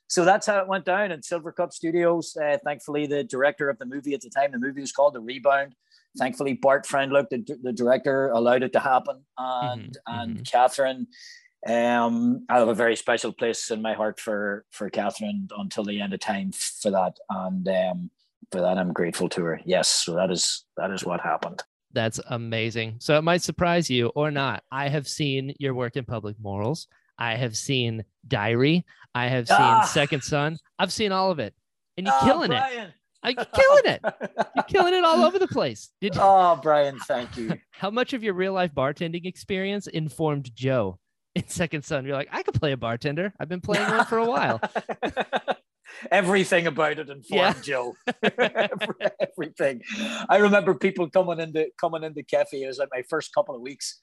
so that's how it went down in Silvercup Studios. Uh, thankfully, the director of the movie at the time, the movie was called The Rebound thankfully Bart Freundlich, the, the director, allowed it to happen, and mm-hmm. and mm-hmm. Catherine. Um, I have a very special place in my heart for for Catherine until the end of time for that, and um, for that I'm grateful to her. Yes, so that is that is what happened. That's amazing. So it might surprise you or not. I have seen your work in public morals. I have seen Diary. I have seen ah. Second Son. I've seen all of it, and you're ah, killing Brian. it. You're killing it. You're killing it all over the place. Did you? Oh, Brian, thank you. How much of your real life bartending experience informed Joe in Second Son? You're like, I could play a bartender. I've been playing one for a while. Everything about it informed yeah. Joe. Everything. I remember people coming into coming into cafe. It was like my first couple of weeks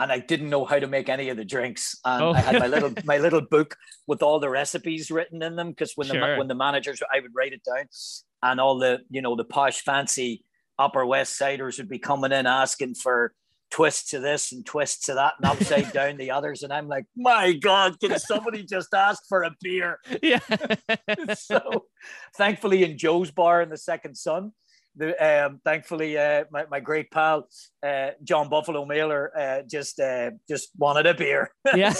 and I didn't know how to make any of the drinks. And oh. I had my little my little book with all the recipes written in them because when sure. the when the managers I would write it down, and all the you know the posh fancy upper west siders would be coming in asking for twists to this and twists to that and upside down the others and i'm like my god can somebody just ask for a beer yeah so thankfully in joe's bar in the second son the, um, thankfully, uh, my, my great pal uh, John Buffalo Mailer uh, just uh, just wanted a beer. Yeah,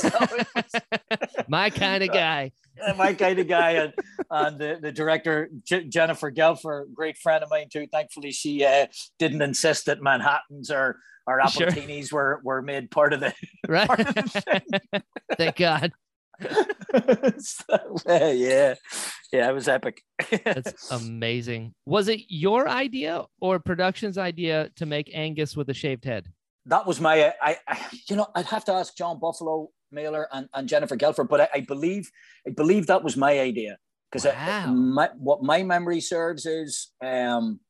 my kind of guy. my kind of guy, and, and the, the director J- Jennifer Gelfer, great friend of mine too. Thankfully, she uh, didn't insist that Manhattan's or or appletinis sure. were were made part of the right. Of the Thank God. so, yeah, yeah, it was epic. That's amazing. Was it your idea or production's idea to make Angus with a shaved head? That was my, I, I you know, I'd have to ask John Buffalo Mailer and, and Jennifer Gelfer, but I, I believe, I believe that was my idea because wow. what my memory serves is, um,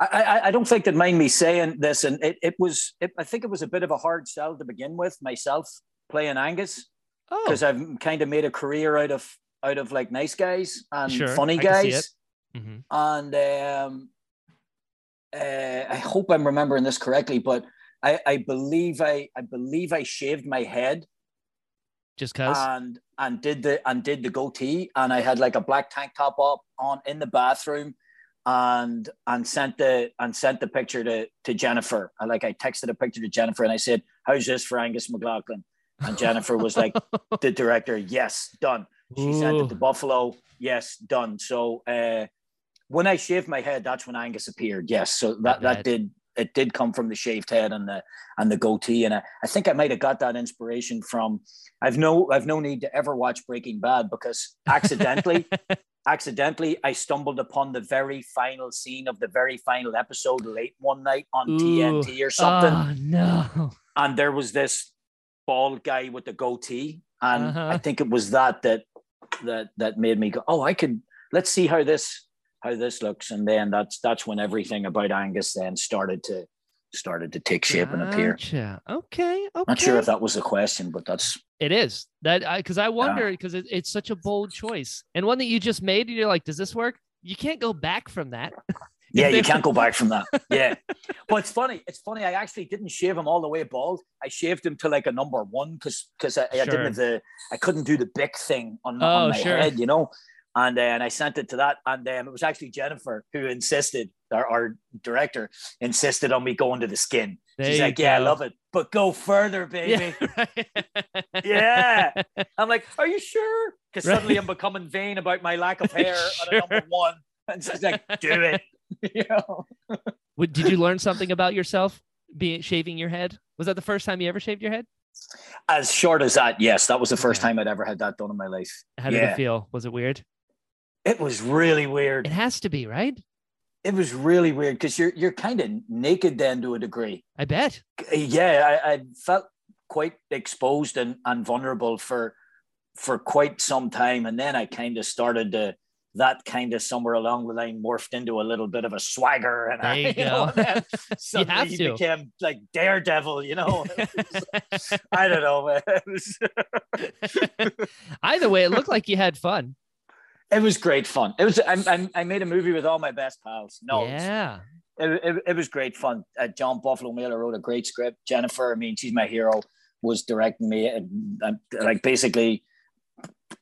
I, I, I, don't think that mind me saying this, and it, it was, it, I think it was a bit of a hard sell to begin with myself playing Angus because oh. I've kind of made a career out of out of like nice guys and sure, funny guys. Mm-hmm. And um, uh, I hope I'm remembering this correctly, but I, I believe I I believe I shaved my head just cause and and did the and did the goatee and I had like a black tank top up on in the bathroom and and sent the and sent the picture to to Jennifer. I like I texted a picture to Jennifer and I said, "How's this for Angus McLaughlin?" And Jennifer was like, the director, yes, done. She sent it to Buffalo. Yes, done. So uh, when I shaved my head, that's when Angus appeared. Yes, so that that did it did come from the shaved head and the and the goatee, and I, I think I might have got that inspiration from. I've no I've no need to ever watch Breaking Bad because accidentally. accidentally, I stumbled upon the very final scene of the very final episode late one night on Ooh. TNT or something. Oh, no. And there was this bald guy with the goatee. And uh-huh. I think it was that that that that made me go, oh, I could let's see how this how this looks. And then that's that's when everything about Angus then started to started to take shape gotcha. and appear. Yeah. Okay, okay. Not sure if that was a question, but that's it is that because I, I, wonder because yeah. it, it's such a bold choice and one that you just made, and you're like, does this work? You can't go back from that. yeah, you can't go back from that. Yeah, but it's funny. It's funny. I actually didn't shave him all the way bald. I shaved him to like a number one because because I, I didn't have the I couldn't do the big thing on, oh, on my sure. head, you know and then I sent it to that, and um, it was actually Jennifer who insisted, our, our director insisted on me going to the skin. There She's like, go. "Yeah, I love it, but go further, baby." Yeah, yeah. I'm like, "Are you sure?" Because right. suddenly I'm becoming vain about my lack of hair sure. on a number one, and she's like, "Do it." you know. Did you learn something about yourself? Being shaving your head was that the first time you ever shaved your head? As short as that, yes, that was the first time I'd ever had that done in my life. How did yeah. it feel? Was it weird? It was really weird. It has to be, right? It was really weird because you're you're kind of naked then to a degree. I bet. Yeah, I, I felt quite exposed and, and vulnerable for for quite some time. And then I kind of started to that kind of somewhere along the line morphed into a little bit of a swagger and I, you, you know, suddenly you, became like daredevil, you know. I don't know. Either way, it looked like you had fun. It was great fun. It was. I, I, made a movie with all my best pals. No, yeah. It, it, it was great fun. Uh, John Buffalo Mailer wrote a great script. Jennifer, I mean, she's my hero, was directing me. And, and, like basically,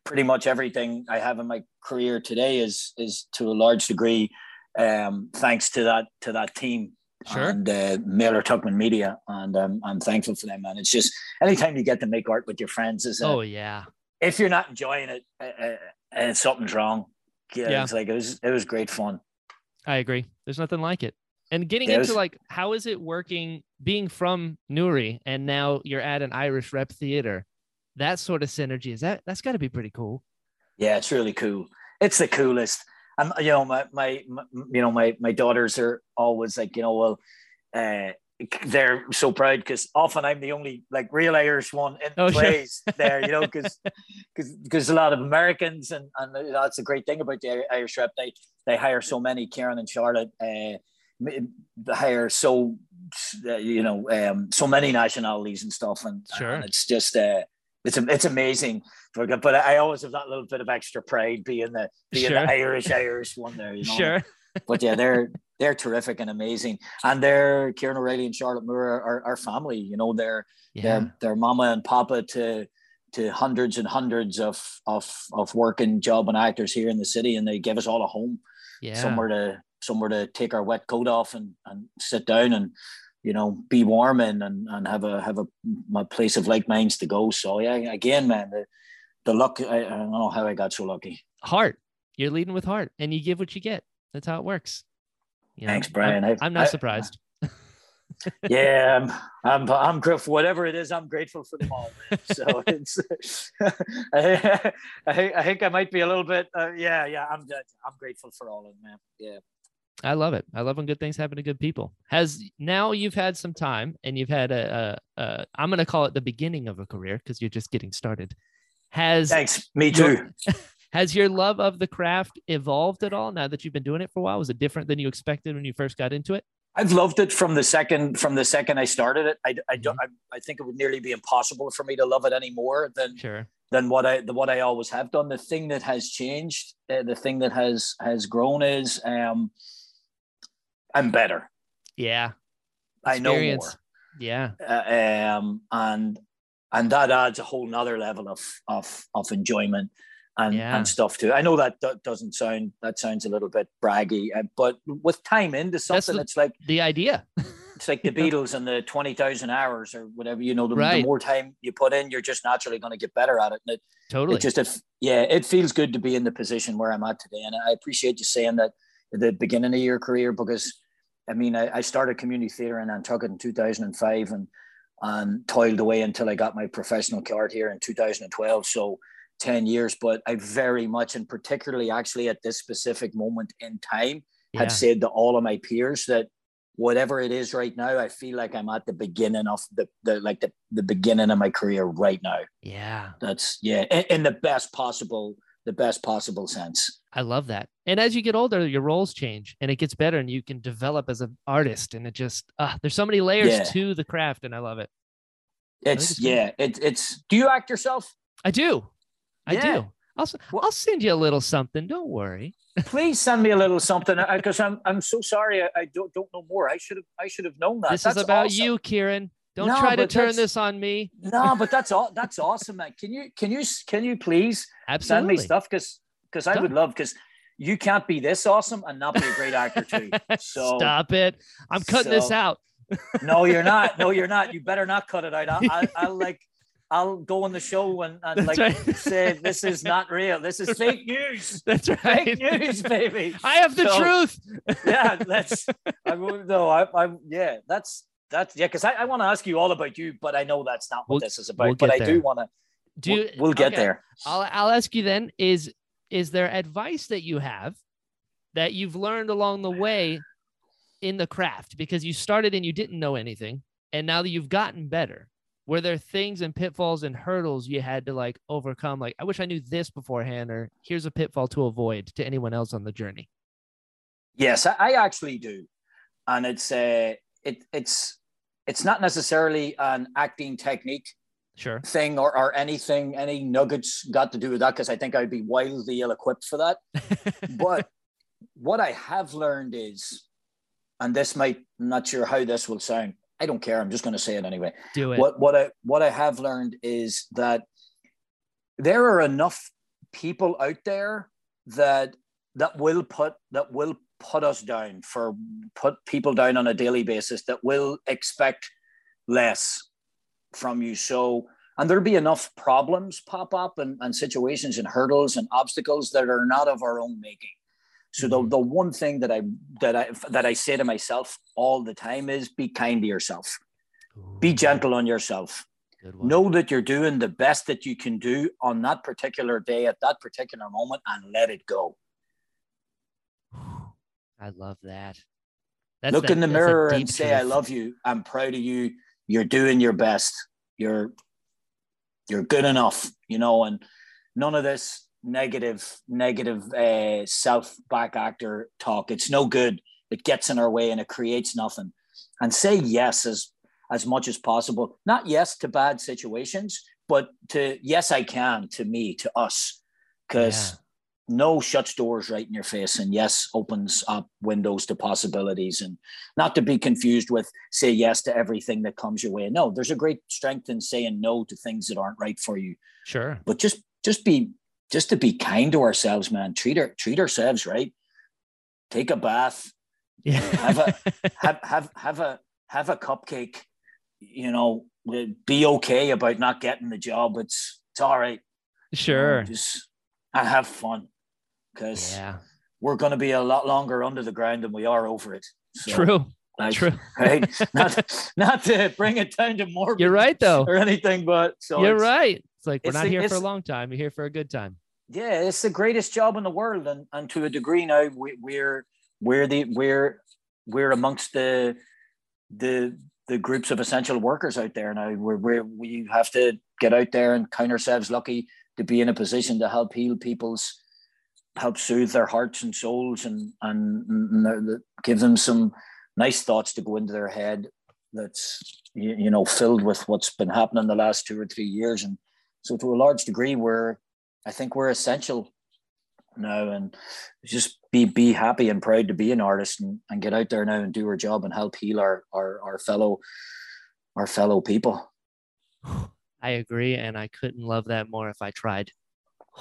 pretty much everything I have in my career today is is to a large degree um, thanks to that to that team. Sure. And uh, Miller Tuckman Media, and um, I'm thankful for them. Man, it's just anytime you get to make art with your friends is. A, oh yeah. If you're not enjoying it, uh, uh and something's wrong. Yeah, yeah, it's like it was it was great fun. I agree. There's nothing like it. And getting into like how is it working being from Newry and now you're at an Irish rep theater? That sort of synergy is that that's got to be pretty cool. Yeah, it's really cool. It's the coolest. And you know, my, my, my you know my my daughters are always like you know well, uh, they're so proud because often I'm the only like real Irish one in oh, plays sure. there, you know, because because because a lot of Americans and and that's a great thing about the Irish rep. They they hire so many. Karen and Charlotte uh, hire so uh, you know um, so many nationalities and stuff, and, sure. and it's just uh, it's it's amazing. But I always have that little bit of extra pride being the being sure. the Irish Irish one there, you know. Sure. But yeah, they're they're terrific and amazing. And they're Ciarán O'Reilly and Charlotte Moore are our family. You know, they're yeah. they're they're mama and papa to to hundreds and hundreds of of of working job and actors here in the city, and they give us all a home, yeah. somewhere to somewhere to take our wet coat off and and sit down and you know be warm and and, and have a have a my place of like minds to go. So yeah, again, man, the the luck. I, I don't know how I got so lucky. Heart. You're leading with heart, and you give what you get. That's how it works. You know, Thanks, Brian. I'm, I'm not I, surprised. yeah, I'm, I'm, I'm grateful. Whatever it is, I'm grateful for them all. Man. So it's, I, I, I think I might be a little bit. Uh, yeah, yeah. I'm, I'm grateful for all of them, man. Yeah. I love it. I love when good things happen to good people. Has now you've had some time and you've had a, a, a I'm going to call it the beginning of a career because you're just getting started. Has thanks. Me too. Your, Has your love of the craft evolved at all now that you've been doing it for a while? Was it different than you expected when you first got into it? I've loved it from the second from the second I started it. I, I don't. Mm-hmm. I, I, think it would nearly be impossible for me to love it anymore than sure. than what I the what I always have done. The thing that has changed, uh, the thing that has has grown is um, I'm better. Yeah, I know more. Yeah, uh, um, and and that adds a whole nother level of of of enjoyment and, yeah. and stuff too. I know that doesn't sound that sounds a little bit braggy, uh, but with time into something, the, it's like the idea. it's like the Beatles and the twenty thousand hours or whatever. You know, the, Right. the more time you put in, you're just naturally going to get better at it. And it, Totally. it just, it, yeah, it feels good to be in the position where I'm at today. And I appreciate you saying that at the beginning of your career because, I mean, I, I started community theatre in Nantucket in 2005 and and um, toiled away until I got my professional card here in 2012. So 10 years, but I very much, and particularly actually at this specific moment in time, yeah. had said to all of my peers that whatever it is right now, I feel like I'm at the beginning of the, the like the, the beginning of my career right now. yeah. That's yeah, in, in the best possible, the best possible sense. I love that. And as you get older, your roles change and it gets better and you can develop as an artist. And it just, ah, there's so many layers Yeah. to the craft and I love it. It's it's yeah, it, it's. Do you act yourself? I do. I Yeah. do. I'll, Well- I'll send you a little something. Don't worry. Please send me a little something because I'm I'm so sorry. I, I don't don't know more. I should have I should have known that. this That's is about awesome. you, Ciaran. Don't No, try to turn this on me. No, but that's all. That's awesome, man. Can you can you can you please send me stuff because because I would love because you can't be this awesome and not be a great actor too. So Stop it. I'm cutting this out. no, you're not. No, you're not. You better not cut it out. I'll, I'll, I'll like I'll go on the show and, and like right. say this is not real. This is fake news. That's right. Fake news, baby. I have the So- truth. Yeah, that's. I won't no. I, I yeah. That's that's yeah. Because I, I want to ask you all about you, but I know that's not what We'll- this is about. we'll but I there. do want to. Do you, we'll, we'll get okay. there. I'll I'll ask you then is is there advice that you have that you've learned along the way in the craft? Because you started and you didn't know anything and now that you've gotten better were there things and pitfalls and hurdles you had to like overcome? Like I wish I knew this beforehand or here's a pitfall to avoid to anyone else on the journey? Yes, I, actually do, and it's uh, it it's it's not necessarily an acting technique sure thing or, or anything any nuggets got to do with that because I think I'd be wildly ill equipped for that. but what I have learned is, and this might I'm not sure how this will sound. I don't care. I'm just going to say it anyway. do it What what I what I have learned is that there are enough people out there that that will put that will put us down for put people down on a daily basis that will expect less from you. So and there'll be enough problems pop up and, and situations and hurdles and obstacles that are not of our own making. So the, Mhm. the one thing that I that I that I say to myself all the time is be kind to yourself. Be gentle on yourself. Know that you're doing the best that you can do on that particular day at that particular moment and let it go. I love that that's Look that- in the mirror and say, I love you. I'm proud of you. You're doing your best. You're you're good enough, you know, and none of this negative, negative uh, self back actor talk. It's no good. It gets in our way and it creates nothing. And say yes as as much as possible. Not yes to bad situations, but to yes, I can to me, to us. Because Yeah. No shuts doors right in your face and yes opens up windows to possibilities and not to be confused with say yes to everything that comes your way. No there's a great strength in saying no to things that aren't right for you. Sure. But just just be just to be kind to ourselves man. Treat our, treat ourselves right? Take a bath. Yeah. Have a- have have have a have a cupcake. You know be okay about not getting the job. It's it's all right. You know, sure. just and have fun because yeah we're going to be a lot longer under the ground than we are over it. So, true like, true Right? not, not to bring it down to more you're right though or anything, but so You're it's- right. It's like we're it's not the- here for a long time. You're here for a good time. Yeah, it's the greatest job in the world, and and to a degree now we, we're we're the we're we're amongst the the the groups of essential workers out there now. We're, we're we have to get out there and count ourselves lucky to be in a position to help heal people's help soothe their hearts and souls and and, and give them some nice thoughts to go into their head that's you, you know filled with what's been happening the last two or three years. And so to a large degree we're i think we're essential now. And just be be happy and proud to be an artist and, and get out there now and do our job and help heal our our, our fellow our fellow people. I agree, and I couldn't love that more if I tried.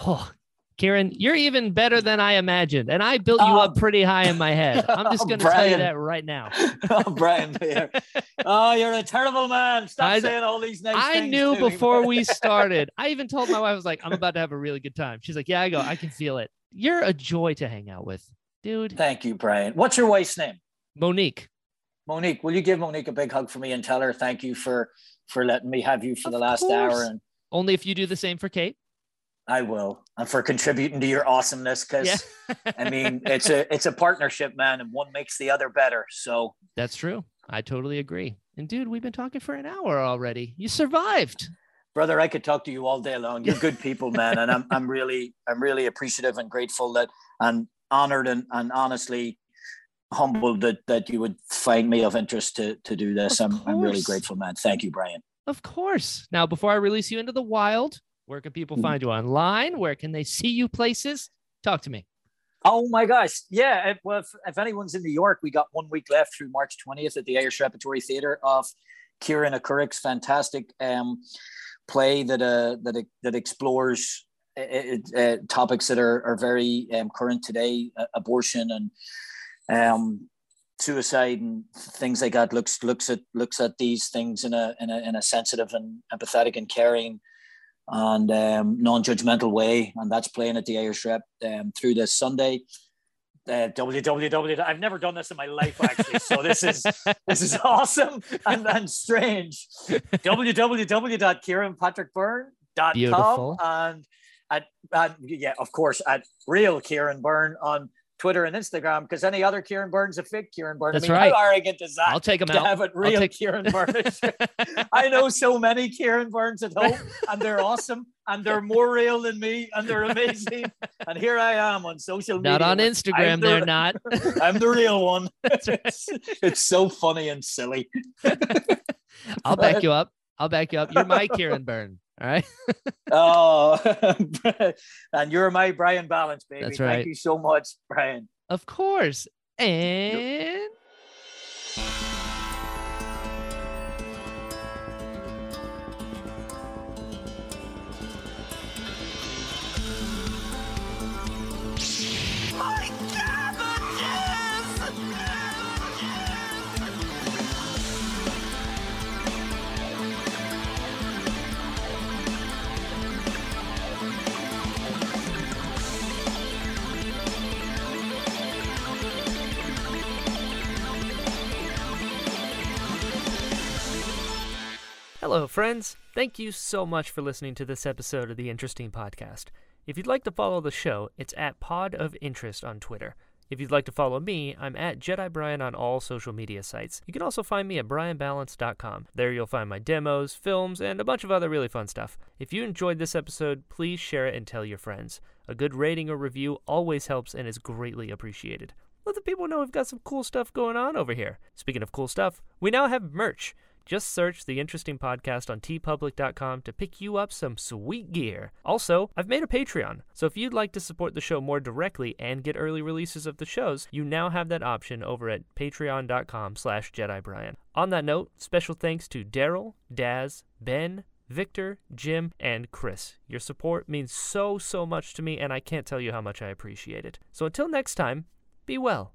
Oh, Ciaran, you're even better than I imagined, and I built you Oh. up pretty high in my head. I'm just Oh, going to tell you that right now. oh, Brian, you're, oh, you're a terrible man. Stop I- saying all these nice I knew before we started. I even told my wife, I was like, I'm about to have a really good time. She's like, Yeah, I go, I can feel it. You're a joy to hang out with, dude. Thank you, Brian. What's your wife's name? Monique. Monique. Will you give Monique a big hug for me and tell her thank you for for letting me have you for Of the last course. hour and Only if you do the same for Kate. I will, and for contributing to your awesomeness. Because Yeah. I mean, it's a it's a partnership, man, and one makes the other better. So That's true. I totally agree. And dude, we've been talking for an hour already. You survived. brother i could talk to you all day long you're good people man and i'm, I'm really i'm really appreciative and grateful that and honored and, and honestly humbled that that you would find me of interest to to do this Of i'm i'm really grateful man thank you brian Of course. Now, before I release you into the wild, where can people Mhm. find you online? Where can they see you places? Talk to me. oh my gosh yeah if, well, if, if anyone's in new york we got one week left through march 20th at the irish repertory theater of kieran Akurik's fantastic um play that uh that that explores uh, uh, topics that are, are very um, current today uh, abortion and um suicide and things like that looks looks at looks at these things in a in a, in a sensitive and empathetic and caring and um, non-judgmental way and that's playing at the Irish Rep um, through this Sunday uh, www I've never done this in my life actually so this is this is awesome and, and strange www.ciaranpatrickbyrne.com Beautiful. and at, and yeah of course at real Ciaran Byrne on Twitter and Instagram because any other Ciaran Byrnes a fake Ciaran Byrnes. That's I mean right. how arrogant is that I'll take them to out. have it real take- Ciaran Byrne I know so many Ciaran Byrnes at home, and they're awesome, and they're more real than me, and they're amazing. And here I am on social media. Not on Instagram, the- they're not. I'm the real one. That's right. it's, it's so funny and silly. I'll back you up. I'll back you up. You're my Ciaran Byrne. All right. Oh, and you're my Brian Ballance, baby. That's right. Thank you so much, Brian. Of course. And Hello, friends. Thank you so much for listening to this episode of the Interesting Podcast. If you'd like to follow the show, it's at Pod of Interest on Twitter. If you'd like to follow me, I'm at Jedi Brian on all social media sites. You can also find me at brianballance.com. There you'll find my demos, films, and a bunch of other really fun stuff. If you enjoyed this episode, please share it and tell your friends. A good rating or review always helps and is greatly appreciated. Let the people know we've got some cool stuff going on over here. Speaking of cool stuff, we now have merch. Just search the interesting podcast on teepublic.com to pick you up some sweet gear. Also, I've made a Patreon, so if you'd like to support the show more directly and get early releases of the shows, you now have that option over at patreon.com slash jedibrian. On that note, special thanks to Daryl, Daz, Ben, Victor, Jim, and Chris. Your support means so, so much to me, and I can't tell you how much I appreciate it. So until next time, be well.